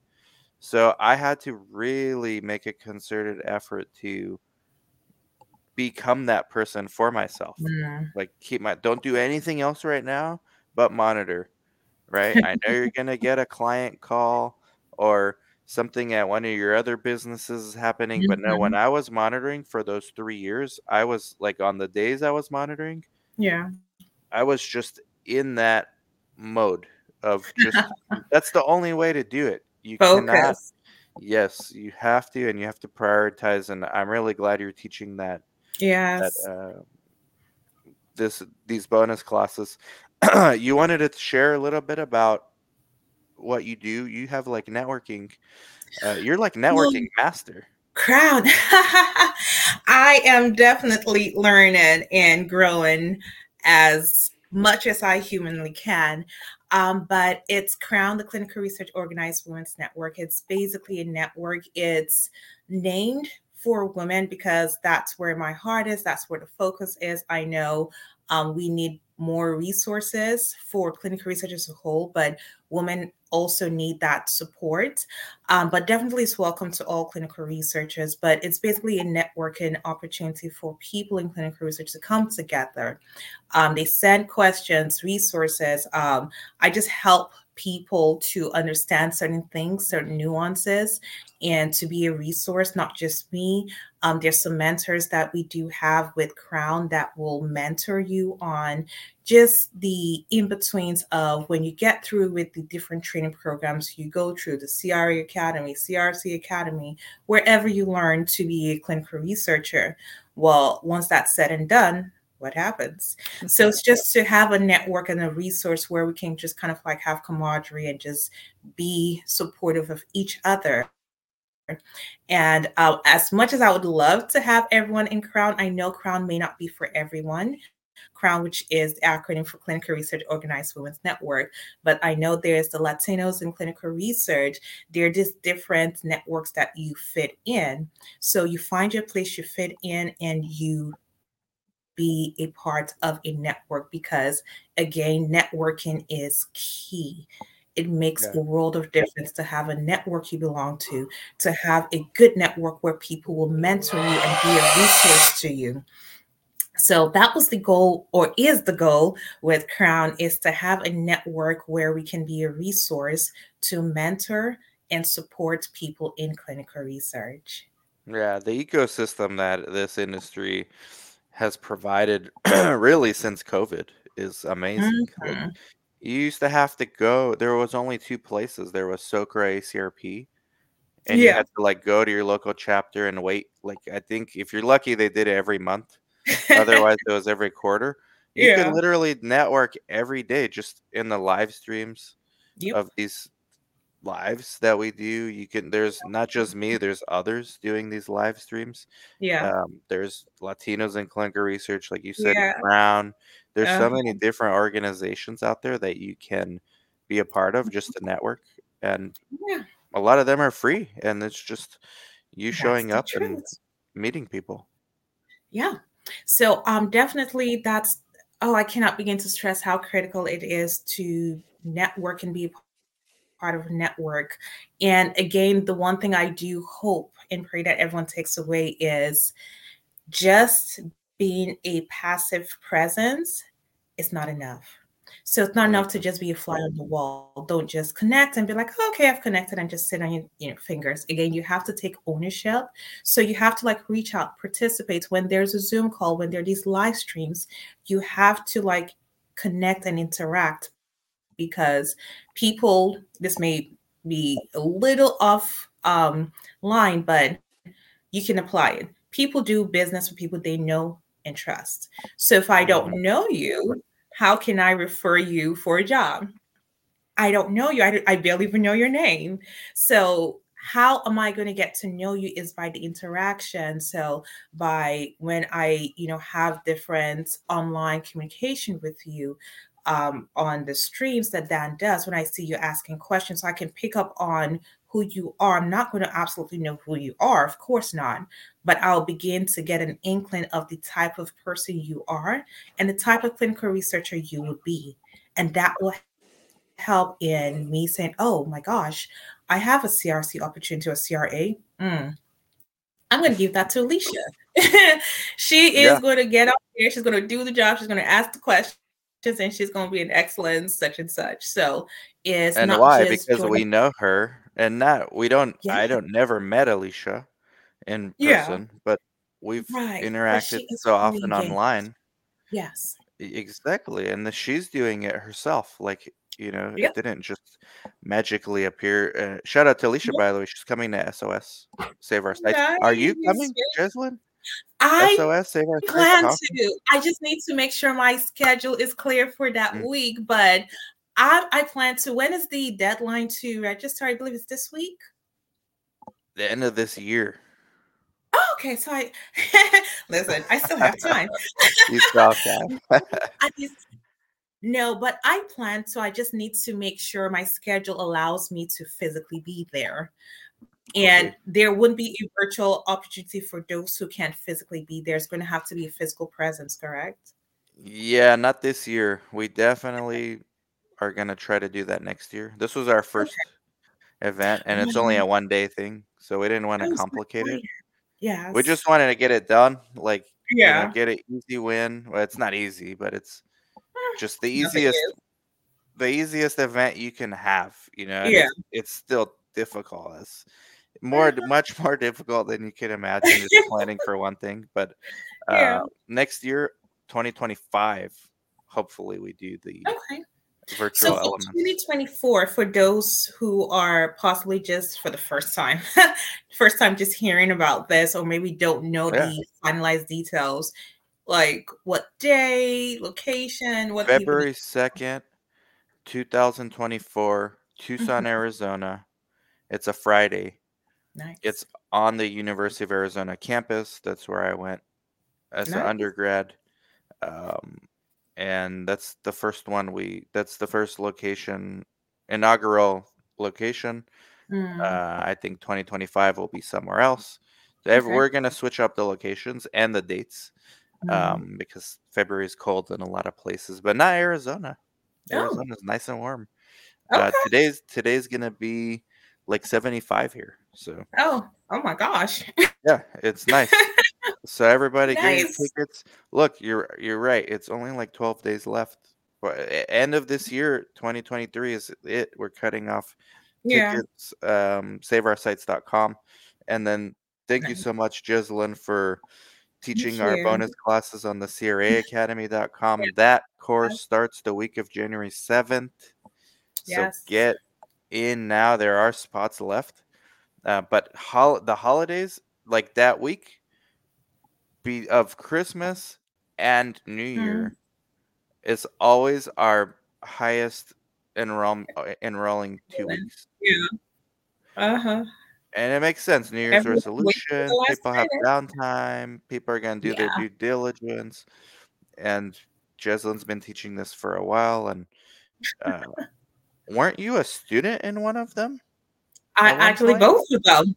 So I had to really make a concerted effort to become that person for myself. mm. Like keep my don't do anything else right now but monitor, right? I know you're going to get a client call or something at one of your other businesses is happening, but no, when Mhm. I was monitoring for those 3 years, I was like on the days I was monitoring, Yeah. I was just in that mode of just [laughs] that's the only way to do it. You cannot Yes, you have to and you have to prioritize and I'm really glad you're teaching that that uh this these bonus classes. [clears throat] you wanted to share a little bit about what you do. You have like networking. Uh, you're like Well, networking master. crowd. [laughs] I am definitely learning and growing as much as I humanly can. Um, but it's Crown, the Clinical Research Organized Women's Network. It's basically a network. It's named for women because that's where my heart is. That's where the focus is. I know Um, we need more resources for clinical research as a whole, but women also need that support. Um, but definitely it's welcome to all clinical researchers, but it's basically a networking opportunity for people in clinical research to come together. Um, they send questions, resources. Um, I just help people to understand certain things, certain nuances, and to be a resource, not just me. Um, there's some mentors that we do have with Crown that will mentor you on just the in betweens of when you get through with the different training programs you go through the CRA Academy, CRC Academy, wherever you learn to be a clinical researcher. Well, once that's said and done, what happens. So it's just to have a network and a resource where we can just kind of like have camaraderie and just be supportive of each other. And uh, as much as I would love to have everyone in Crown, I know Crown may not be for everyone. Crown, which is the acronym for Clinical Research Organized Women's Network. But I know there's the Latinos in clinical research. They're just different networks that you fit in. So you find your place you fit in and you be a part of a network because, again, networking is key. It makes yeah. a world of difference to have a network you belong to, to have a good network where people will mentor you and be a resource to you. So that was the goal, or is the goal with Crown, is to have a network where we can be a resource to mentor and support people in clinical research. Yeah, the ecosystem that this industry has provided [clears throat] really since COVID is amazing. Like, Mhm. you used to have to go. There was only two places. There was SOCRA ACRP, and you had to like go to your local chapter and wait. Like I think if you're lucky, they did it every month. [laughs] Otherwise, it was every quarter. You can Yeah. literally network every day just in the live streams Yep. of these lives that we do. You can there's not just me, there's others doing these live streams. Yeah. Um, there's Latinos in clinical research, like you said, Yeah. Crown. There's so many different organizations out there that you can be a part of just to network. And Yeah. a lot of them are free and it's just you That's showing up and meeting people. Yeah. So um definitely that's oh, I cannot begin to stress how critical it is to network and be part of a network. And again, the one thing I do hope and pray that everyone takes away is just being a passive presence is not enough. So it's not enough to just be a fly on the wall. Don't just connect and be like, oh, okay, I've connected and just sit on your, your fingers. Again, you have to take ownership. So you have to like reach out, participate when there's a Zoom call, when there are these live streams, you have to like connect and interact because people, this may be a little off um, line, but you can apply it. People do business with people they know and trust. So if I don't know you, how can I refer you for a job? I don't know you. I, I barely even know your name. So how am I going to get to know you is by the interaction. So by when I, you know, have different online communication with you um, on the streams that Dan does, when I see you asking questions, so I can pick up on who you are. I'm not going to absolutely know who you are, of course not, but I'll begin to get an inkling of the type of person you are and the type of clinical researcher you would be. And that will help in me saying, oh my gosh, I have a CRC opportunity or CRA. Mm. I'm going to give that to Alicia. [laughs] she is Yeah. going to get up there. She's going to do the job. She's going to ask the questions and she's going to be an excellent such and such. So it's And not why? just Because we know her and not we don't I don't never met Alicia in Yeah. person, but we've Right, interacted is so often engaged. online. Yes. Exactly. And the, she's doing it herself. Like, you know, Yep. it didn't just magically appear. Uh, shout out to Alicia, Yep. by the way. She's coming to SOS, Save Our Sites. Are you coming, Jeslyn? I SOS, Save Our Sites? plan to. I just need to make sure my schedule is clear for that Mm. week. But I, I plan to. When is the deadline to register? I believe it's this week. The end of this year. Oh, okay. So I [laughs] listen. I still have time. [laughs] You still have. [laughs] I just, no, but I plan to. I just need to make sure my schedule allows me to physically be there. And Okay. there wouldn't be a virtual opportunity for those who can't physically be there. It's going to have to be a physical presence, correct? Yeah, not this year. We definitely are gonna try to do that next year. This was our first event, and it's only mm-hmm. a one day thing, so we didn't want to complicate it. Yeah, We just wanted to get it done, like you know, Yeah. get an easy win. Well, it's not easy, but it's [sighs] just the easiest, the easiest event you can have. You know, Yeah. it's it's still difficult. It's more, much [laughs] more difficult than you can imagine. Just planning for one thing, but [laughs] Yeah. uh, next year, 2025, hopefully we do the Okay. virtual So for elements. 2024, for those who are possibly just for the first time, [laughs] first time just hearing about this, or maybe don't know Yeah. the finalized details, like what day, location, what February 2nd, 2024, Tucson, Mhm. Arizona. It's a Friday. Nice. It's on the University of Arizona campus. That's where I went as an undergrad. Um, and that's the first one we, that's the first location, inaugural location. Mm, Uh, I think 2025 will be somewhere else. So Okay. We're going to switch up the locations and the dates mm. um, because February is cold in a lot of places, but not Arizona. Oh, Arizona's nice and warm. Uh, today's today's gonna be like 75 here, so Oh, oh my gosh. yeah, it's nice. [laughs] So everybody get your tickets. Look, you're you're right. It's only like 12 days left. But end of this year, 2023 is it. We're cutting off Yeah. tickets. Um, saveoursites.com, and then thank you so much, Jeslyn, for teaching our bonus classes on the CRAacademy.com. [laughs] That course starts the week of January 7th. So Yes. get in now. There are spots left. Uh, but hol- the holidays, like that week, be of Christmas and New Mm. Year, is always our highest enroll- uh, enrolling two weeks. Yeah. Uh huh. And it makes sense. New Year's resolution, people have minute. downtime, people are going to do their due diligence. And Jeslyn's been teaching this for a while. And uh, weren't you a student in one of them? I actually point? both of them.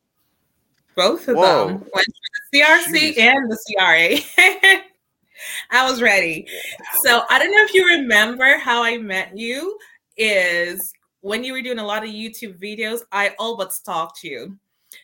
Both of Whoa. them went the CRC Jeez. and the CRA. [laughs] I was ready. So I don't know if you remember how I met you. Is when you were doing a lot of YouTube videos, I all but stalked you.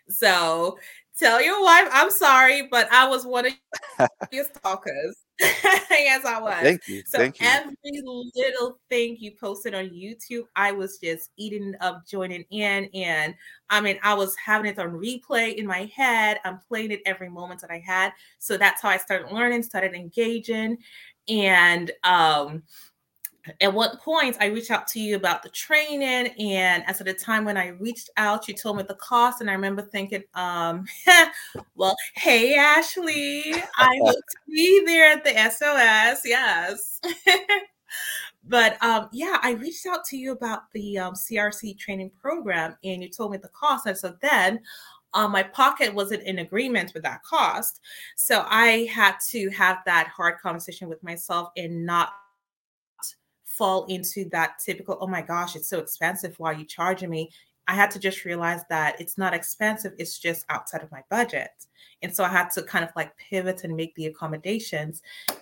So tell your wife I'm sorry, but I was one of [laughs] your stalkers. [laughs] yes, I was. Thank you. So Thank you. every little thing you posted on YouTube, I was just eating up, joining in, and I mean, I was having it on replay in my head. I'm playing it every moment that I had. So that's how I started learning, started engaging, and um, at what point I reached out to you about the training, and as at the time when I reached out, you told me the cost, and I remember thinking, um, [laughs] well, hey Ashley, I [laughs] hope to be there at the SOS, yes. [laughs] but um, yeah, I reached out to you about the um, CRC training program, and you told me the cost, and so then. Um, my pocket wasn't in agreement with that cost. So I had to have that hard conversation with myself and not fall into that typical, oh my gosh, it's so expensive. Why are you charging me? I had to just realize that it's not expensive, it's just outside of my budget. And so I had to kind of like pivot and make the accommodations.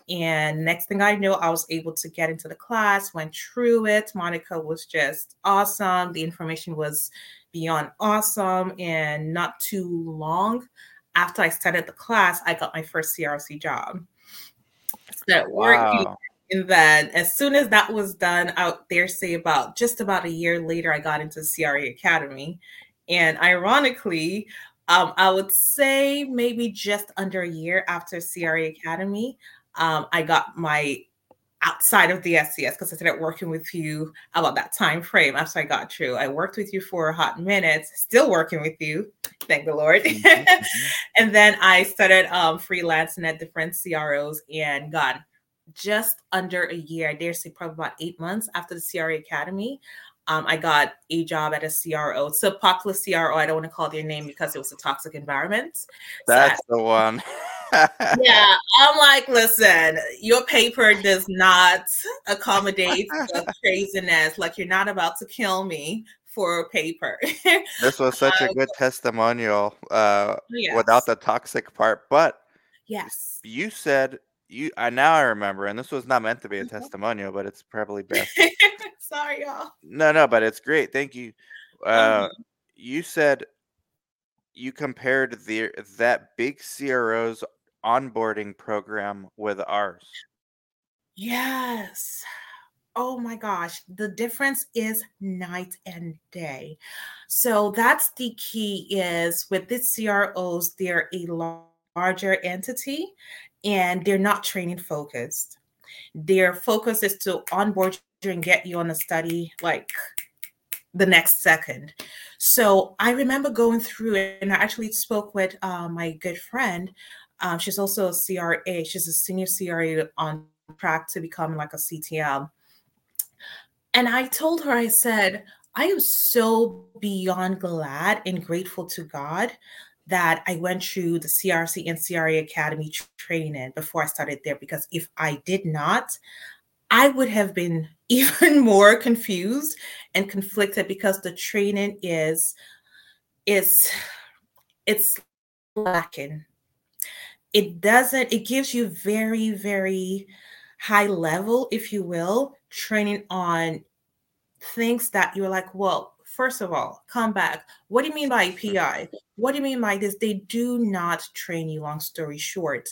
And next thing I know, I was able to get into the class, went through it. Monica was just awesome. The information was beyond awesome. And not too long after I started the class, I got my first CRC job. Working Wow. And then as soon as that was done, out there, say about just about a year later, I got into CRA Academy. And ironically, um, I would say maybe just under a year after CRA Academy, um, I got my outside of the SCS because I started working with you about that time frame after I got through. I worked with you for a hot minute, still working with you, thank the Lord. Mhm, mhm. [laughs] and then I started um, freelancing at different CROs and got just under a year, I dare say probably about eight months after the CRA Academy. Um, I got a job at a CRO. It's a popular CRO. I don't want to call their name because it was a toxic environment. So I- That's the one. yeah, [laughs] I'm like, listen, your paper does not accommodate the [laughs] craziness. Like, you're not about to kill me for a paper. [laughs] This was such a Um, good testimonial uh, yes. without the toxic part. But yes. you said you I now I remember, and this was not meant to be a Mhm. testimonial, but it's probably best. [laughs] Sorry, y'all. No, no, but it's great. Thank you. Uh, Uh-huh. you said you compared the that big CRO's onboarding program with ours. Yes. Oh my gosh, the difference is night and day. So that's the key is with the CROs, they're a larger entity and they're not training focused. Their focus is to onboard you and get you on a study like the next second. So I remember going through it, and I actually spoke with uh, my good friend. Um, she's also a CRA. She's a senior CRA on track to become like a CTL. And I told her, I said, I am so beyond glad and grateful to God that I went through the CRC and CRA Academy training before I started there. Because if I did not, I would have been [laughs] even more confused and conflicted because the training is is it's lacking. It doesn't it gives you very very high level if you will training on things that you're like, well, first of all, come back. What do you mean by PI? What do you mean by this? They do not train you, long story short.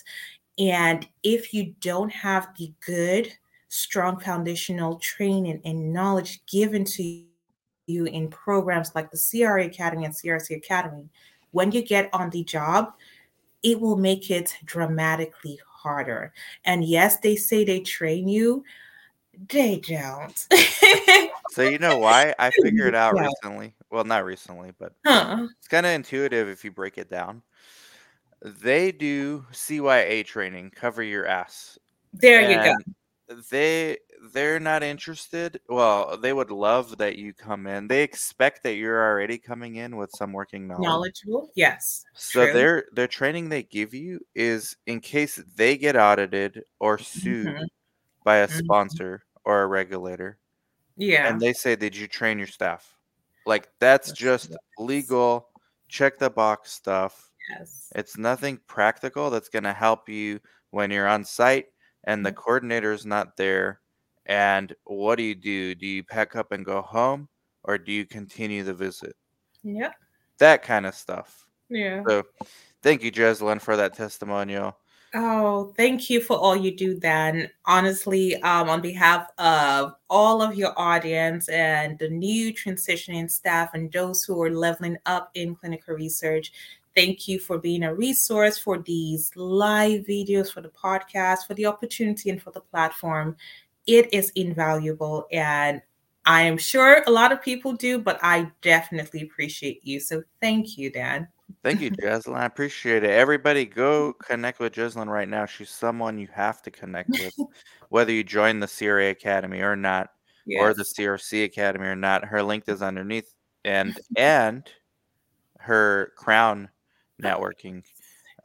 And if you don't have the good, strong foundational training and knowledge given to you in programs like the CRA Academy and CRC Academy, when you get on the job, it will make it dramatically harder. And yes, they say they train you, they don't. [laughs] So you know why? I figured out Yeah. recently. Well, not recently, but Huh. it's kind of intuitive if you break it down. They do CYA training, cover your ass. There you go. They they're not interested. Well, they would love that you come in. They expect that you're already coming in with some working knowledge. Knowledgeable? Yes. So true. their their training they give you is in case they get audited or sued Mhm. by a Mhm. sponsor or a regulator, Yeah. and they say, "Did you train your staff?" Like that's just legal, check the box stuff. yes. It's nothing practical that's going to help you when you're on site and the mm-hmm. Yep. coordinator's not there. And what do you do? Do you pack up and go home or do you continue the visit? Yep. That kind of stuff. Yeah. So thank you, Jeslyn, for that testimonial. Oh, thank you for all you do, then. Honestly, um, on behalf of all of your audience and the new transitioning staff and those who are leveling up in clinical research, thank you for being a resource for these live videos, for the podcast, for the opportunity, and for the platform. It is invaluable. And I am sure a lot of people do, but I definitely appreciate you. So thank you, Dan. Thank you, [laughs] Jeslyn. I appreciate it. Everybody go connect with Jeslyn right now. She's someone you have to connect with, [laughs] whether you join the CRA Academy or not. or the CRC Academy or not. Her link is underneath, and [laughs] and her Crown networking.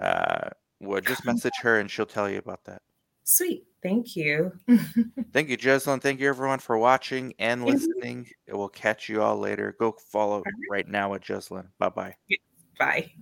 Uh, well, just message her and she'll tell you about that. Sweet. Thank you. [laughs] Thank you, Jeslyn. Thank you, everyone, for watching and Mhm. listening. We'll catch you all later. Go follow right. right now with Jeslyn. Bye bye. [laughs] Bye.